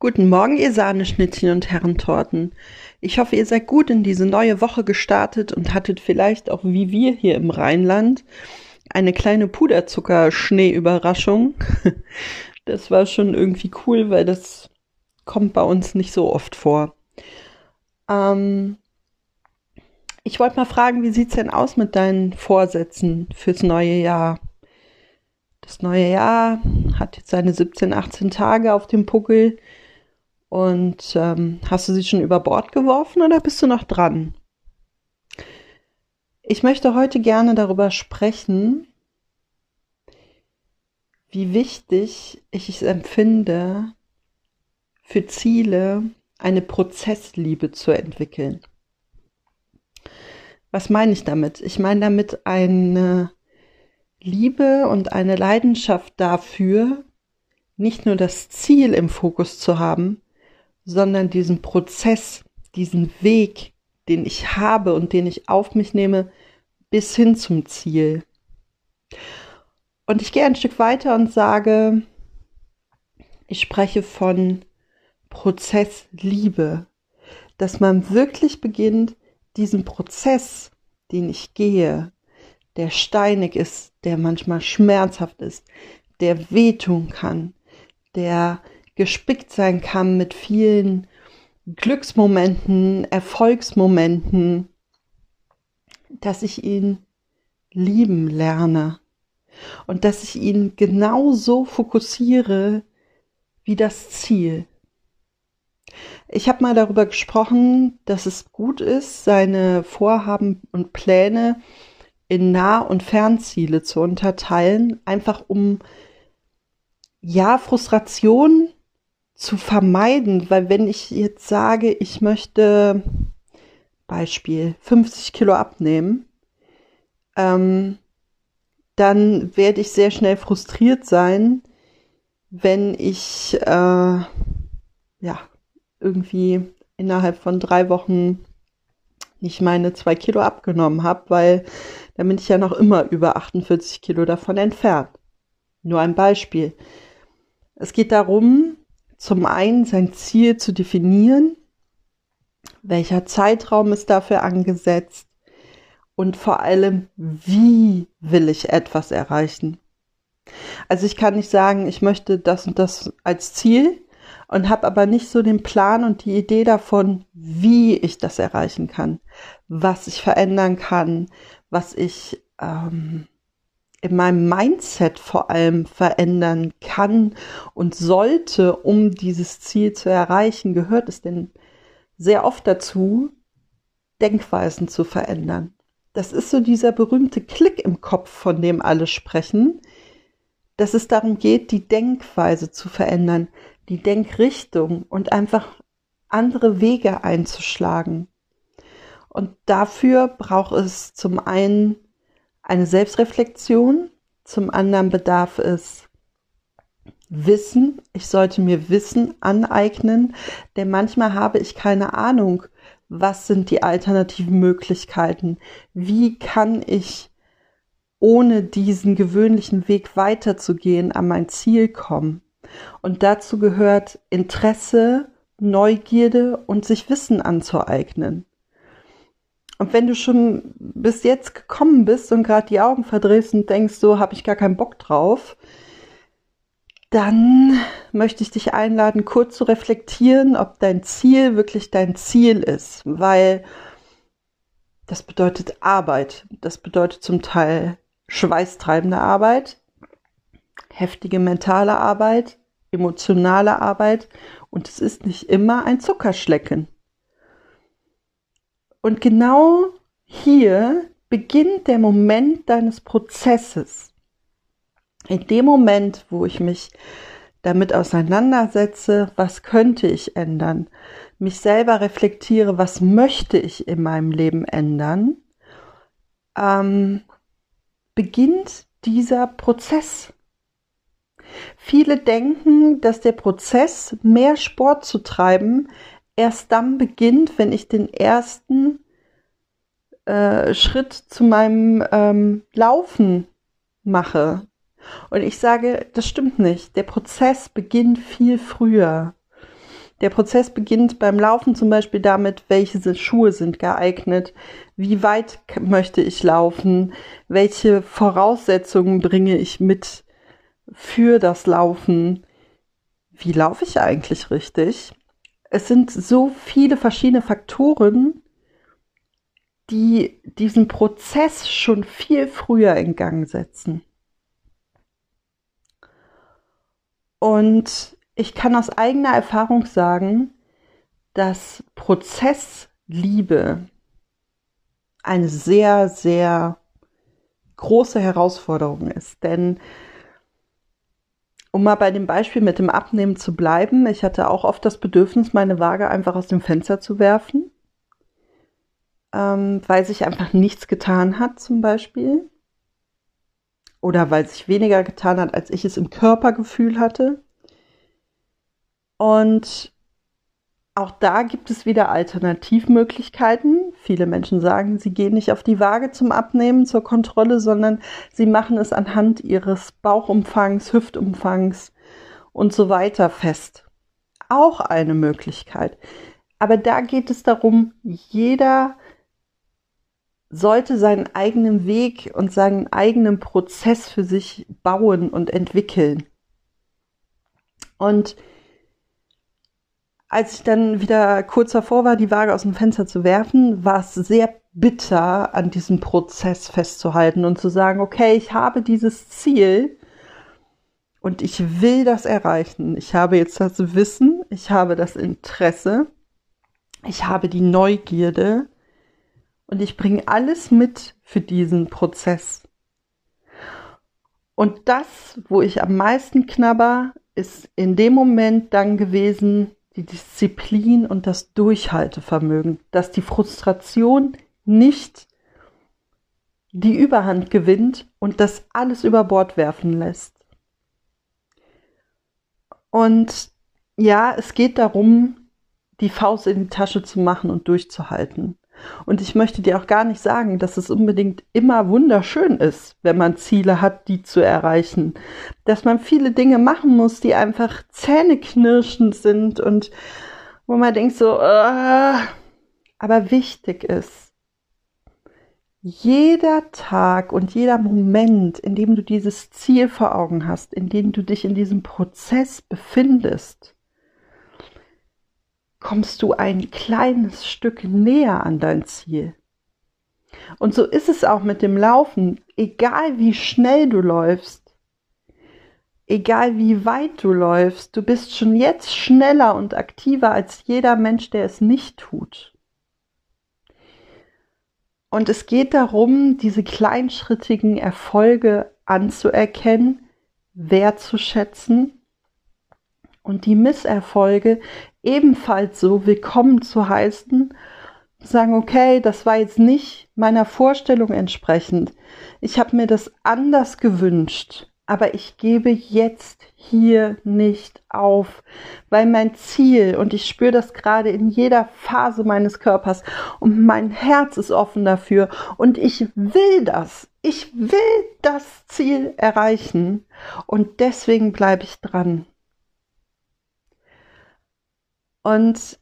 Guten Morgen, ihr Sahneschnittchen und Herrentorten. Ich hoffe, ihr seid gut in diese neue Woche gestartet und hattet vielleicht auch wie wir hier im Rheinland eine kleine Puderzucker-Schnee-Überraschung. Das war schon irgendwie cool, weil das kommt bei uns nicht so oft vor. Ähm, ich wollte mal fragen, wie sieht's denn aus mit deinen Vorsätzen fürs neue Jahr? Das neue Jahr hat jetzt seine 17, 18 Tage auf dem Puckel. Und ähm, hast du sie schon über Bord geworfen oder bist du noch dran? Ich möchte heute gerne darüber sprechen, wie wichtig ich es empfinde, für Ziele eine Prozessliebe zu entwickeln. Was meine ich damit? Ich meine damit eine Liebe und eine Leidenschaft dafür, nicht nur das Ziel im Fokus zu haben, sondern diesen Prozess, diesen Weg, den ich habe und den ich auf mich nehme, bis hin zum Ziel. Und ich gehe ein Stück weiter und sage, ich spreche von Prozessliebe, dass man wirklich beginnt, diesen Prozess, den ich gehe, der steinig ist, der manchmal schmerzhaft ist, der wehtun kann, der gespickt sein kann mit vielen Glücksmomenten, Erfolgsmomenten, dass ich ihn lieben lerne und dass ich ihn genauso fokussiere wie das Ziel. Ich habe mal darüber gesprochen, dass es gut ist, seine Vorhaben und Pläne in Nah- und Fernziele zu unterteilen, einfach um ja Frustration zu vermeiden, weil wenn ich jetzt sage, ich möchte Beispiel 50 Kilo abnehmen, ähm, dann werde ich sehr schnell frustriert sein, wenn ich äh, ja irgendwie innerhalb von drei Wochen nicht meine zwei Kilo abgenommen habe, weil dann bin ich ja noch immer über 48 Kilo davon entfernt. Nur ein Beispiel. Es geht darum, zum einen sein Ziel zu definieren, welcher Zeitraum ist dafür angesetzt und vor allem, wie will ich etwas erreichen. Also ich kann nicht sagen, ich möchte das und das als Ziel und habe aber nicht so den Plan und die Idee davon, wie ich das erreichen kann, was ich verändern kann, was ich ähm, in meinem Mindset vor allem verändern kann und sollte, um dieses Ziel zu erreichen, gehört es denn sehr oft dazu, Denkweisen zu verändern. Das ist so dieser berühmte Klick im Kopf, von dem alle sprechen, dass es darum geht, die Denkweise zu verändern, die Denkrichtung und einfach andere Wege einzuschlagen. Und dafür braucht es zum einen eine Selbstreflexion, zum anderen bedarf es Wissen. Ich sollte mir Wissen aneignen, denn manchmal habe ich keine Ahnung, was sind die alternativen Möglichkeiten, wie kann ich ohne diesen gewöhnlichen Weg weiterzugehen an mein Ziel kommen. Und dazu gehört Interesse, Neugierde und sich Wissen anzueignen. Und wenn du schon bis jetzt gekommen bist und gerade die Augen verdrehst und denkst, so habe ich gar keinen Bock drauf, dann möchte ich dich einladen, kurz zu reflektieren, ob dein Ziel wirklich dein Ziel ist, weil das bedeutet Arbeit. Das bedeutet zum Teil schweißtreibende Arbeit, heftige mentale Arbeit, emotionale Arbeit und es ist nicht immer ein Zuckerschlecken. Und genau hier beginnt der Moment deines Prozesses. In dem Moment, wo ich mich damit auseinandersetze, was könnte ich ändern, mich selber reflektiere, was möchte ich in meinem Leben ändern, ähm, beginnt dieser Prozess. Viele denken, dass der Prozess, mehr Sport zu treiben, erst dann beginnt, wenn ich den ersten äh, Schritt zu meinem ähm, Laufen mache. Und ich sage, das stimmt nicht. Der Prozess beginnt viel früher. Der Prozess beginnt beim Laufen zum Beispiel damit, welche Schuhe sind geeignet, wie weit möchte ich laufen, welche Voraussetzungen bringe ich mit für das Laufen, wie laufe ich eigentlich richtig. Es sind so viele verschiedene Faktoren, die diesen Prozess schon viel früher in Gang setzen. Und ich kann aus eigener Erfahrung sagen, dass Prozessliebe eine sehr, sehr große Herausforderung ist. Denn um mal bei dem Beispiel mit dem Abnehmen zu bleiben, ich hatte auch oft das Bedürfnis, meine Waage einfach aus dem Fenster zu werfen, ähm, weil sich einfach nichts getan hat zum Beispiel. Oder weil sich weniger getan hat, als ich es im Körpergefühl hatte. Und auch da gibt es wieder Alternativmöglichkeiten. Viele Menschen sagen, sie gehen nicht auf die Waage zum Abnehmen, zur Kontrolle, sondern sie machen es anhand ihres Bauchumfangs, Hüftumfangs und so weiter fest. Auch eine Möglichkeit. Aber da geht es darum, jeder sollte seinen eigenen Weg und seinen eigenen Prozess für sich bauen und entwickeln. Und als ich dann wieder kurz davor war, die Waage aus dem Fenster zu werfen, war es sehr bitter, an diesem Prozess festzuhalten und zu sagen, okay, ich habe dieses Ziel und ich will das erreichen. Ich habe jetzt das Wissen, ich habe das Interesse, ich habe die Neugierde und ich bringe alles mit für diesen Prozess. Und das, wo ich am meisten knabber, ist in dem Moment dann gewesen, die Disziplin und das Durchhaltevermögen, dass die Frustration nicht die Überhand gewinnt und das alles über Bord werfen lässt. Und ja, es geht darum, die Faust in die Tasche zu machen und durchzuhalten. Und ich möchte dir auch gar nicht sagen, dass es unbedingt immer wunderschön ist, wenn man Ziele hat, die zu erreichen. Dass man viele Dinge machen muss, die einfach zähneknirschend sind und wo man denkt so, äh, aber wichtig ist, jeder Tag und jeder Moment, in dem du dieses Ziel vor Augen hast, in dem du dich in diesem Prozess befindest, kommst du ein kleines Stück näher an dein Ziel. Und so ist es auch mit dem Laufen. Egal wie schnell du läufst, egal wie weit du läufst, du bist schon jetzt schneller und aktiver als jeder Mensch, der es nicht tut. Und es geht darum, diese kleinschrittigen Erfolge anzuerkennen, wertzuschätzen und die Misserfolge ebenfalls so willkommen zu heißen, sagen, okay, das war jetzt nicht meiner Vorstellung entsprechend. Ich habe mir das anders gewünscht, aber ich gebe jetzt hier nicht auf, weil mein Ziel, und ich spüre das gerade in jeder Phase meines Körpers, und mein Herz ist offen dafür, und ich will das. Ich will das Ziel erreichen, und deswegen bleibe ich dran. Und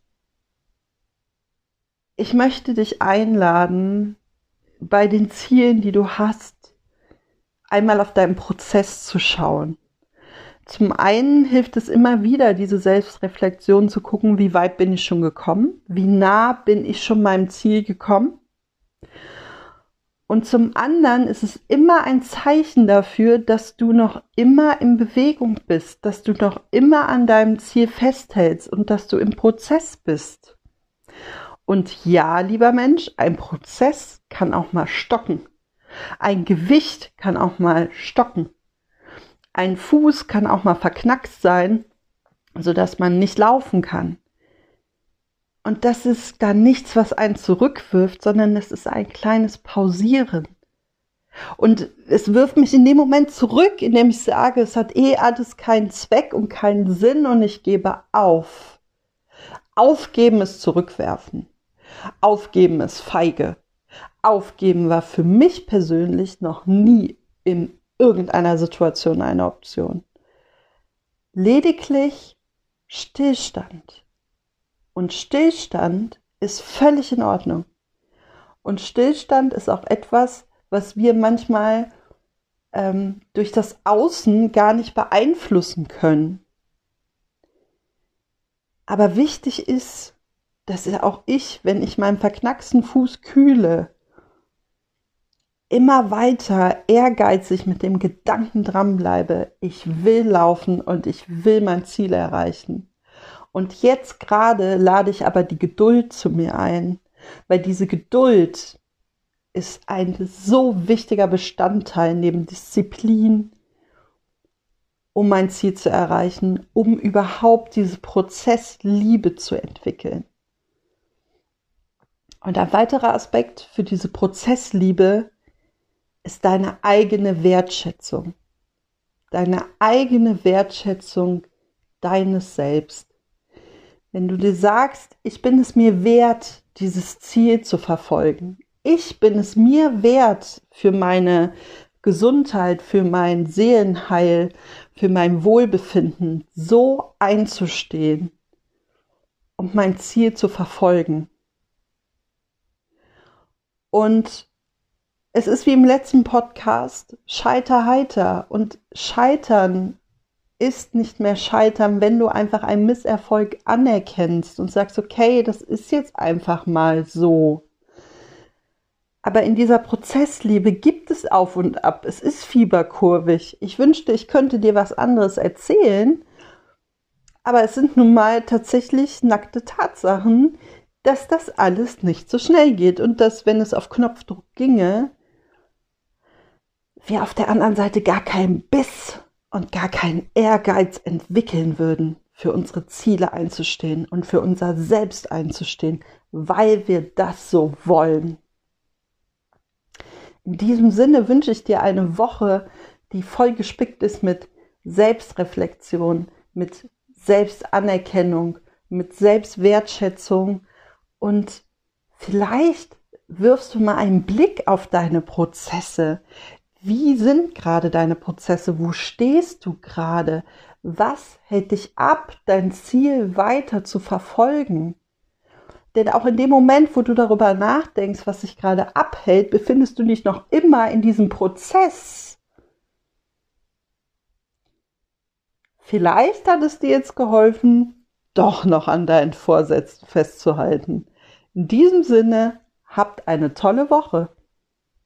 ich möchte dich einladen, bei den Zielen, die du hast, einmal auf deinen Prozess zu schauen. Zum einen hilft es immer wieder, diese Selbstreflexion zu gucken, wie weit bin ich schon gekommen, wie nah bin ich schon meinem Ziel gekommen und zum anderen ist es immer ein Zeichen dafür, dass du noch immer in Bewegung bist, dass du noch immer an deinem Ziel festhältst und dass du im Prozess bist. Und ja, lieber Mensch, ein Prozess kann auch mal stocken. Ein Gewicht kann auch mal stocken. Ein Fuß kann auch mal verknackst sein, sodass man nicht laufen kann. Und das ist dann nichts, was einen zurückwirft, sondern es ist ein kleines Pausieren. Und es wirft mich in dem Moment zurück, indem ich sage, es hat eh alles keinen Zweck und keinen Sinn und ich gebe auf. Aufgeben ist zurückwerfen. Aufgeben ist feige. Aufgeben war für mich persönlich noch nie in irgendeiner Situation eine Option. Lediglich Stillstand Und Stillstand ist völlig in Ordnung. Und Stillstand ist auch etwas, was wir manchmal ähm, durch das Außen gar nicht beeinflussen können. Aber wichtig ist, dass auch ich, wenn ich meinen verknacksten Fuß kühle, immer weiter ehrgeizig mit dem Gedanken dranbleibe, ich will laufen und ich will mein Ziel erreichen. Und jetzt gerade lade ich aber die Geduld zu mir ein, weil diese Geduld ist ein so wichtiger Bestandteil neben Disziplin, um mein Ziel zu erreichen, um überhaupt diese Prozess Liebe zu entwickeln. Und ein weiterer Aspekt für diese Prozessliebe ist deine eigene Wertschätzung. Deine eigene Wertschätzung deines Selbst. Wenn du dir sagst, ich bin es mir wert, dieses Ziel zu verfolgen. Ich bin es mir wert, für meine Gesundheit, für mein Seelenheil, für mein Wohlbefinden so einzustehen und mein Ziel zu verfolgen. Und es ist wie im letzten Podcast, scheiter heiter. Und scheitern ist nicht mehr scheitern, wenn du einfach einen Misserfolg anerkennst und sagst, okay, das ist jetzt einfach mal so. Aber in dieser Prozessliebe gibt es auf und ab. Es ist fieberkurvig. Ich wünschte, ich könnte dir was anderes erzählen. Aber es sind nun mal tatsächlich nackte Tatsachen, dass das alles nicht so schnell geht und dass, wenn es auf Knopfdruck ginge, wir auf der anderen Seite gar keinen Biss und gar keinen Ehrgeiz entwickeln würden, für unsere Ziele einzustehen und für unser Selbst einzustehen, weil wir das so wollen. In diesem Sinne wünsche ich dir eine Woche, die voll gespickt ist mit Selbstreflexion, mit Selbstanerkennung, mit Selbstwertschätzung und vielleicht wirfst du mal einen Blick auf deine Prozesse. Wie sind gerade deine Prozesse? Wo stehst du gerade? Was hält dich ab, dein Ziel weiter zu verfolgen? Denn auch in dem Moment, wo du darüber nachdenkst, was sich gerade abhält, befindest du dich noch immer in diesem Prozess. Vielleicht hat es dir jetzt geholfen, doch noch an deinen Vorsätzen festzuhalten. In diesem Sinne, habt eine tolle Woche.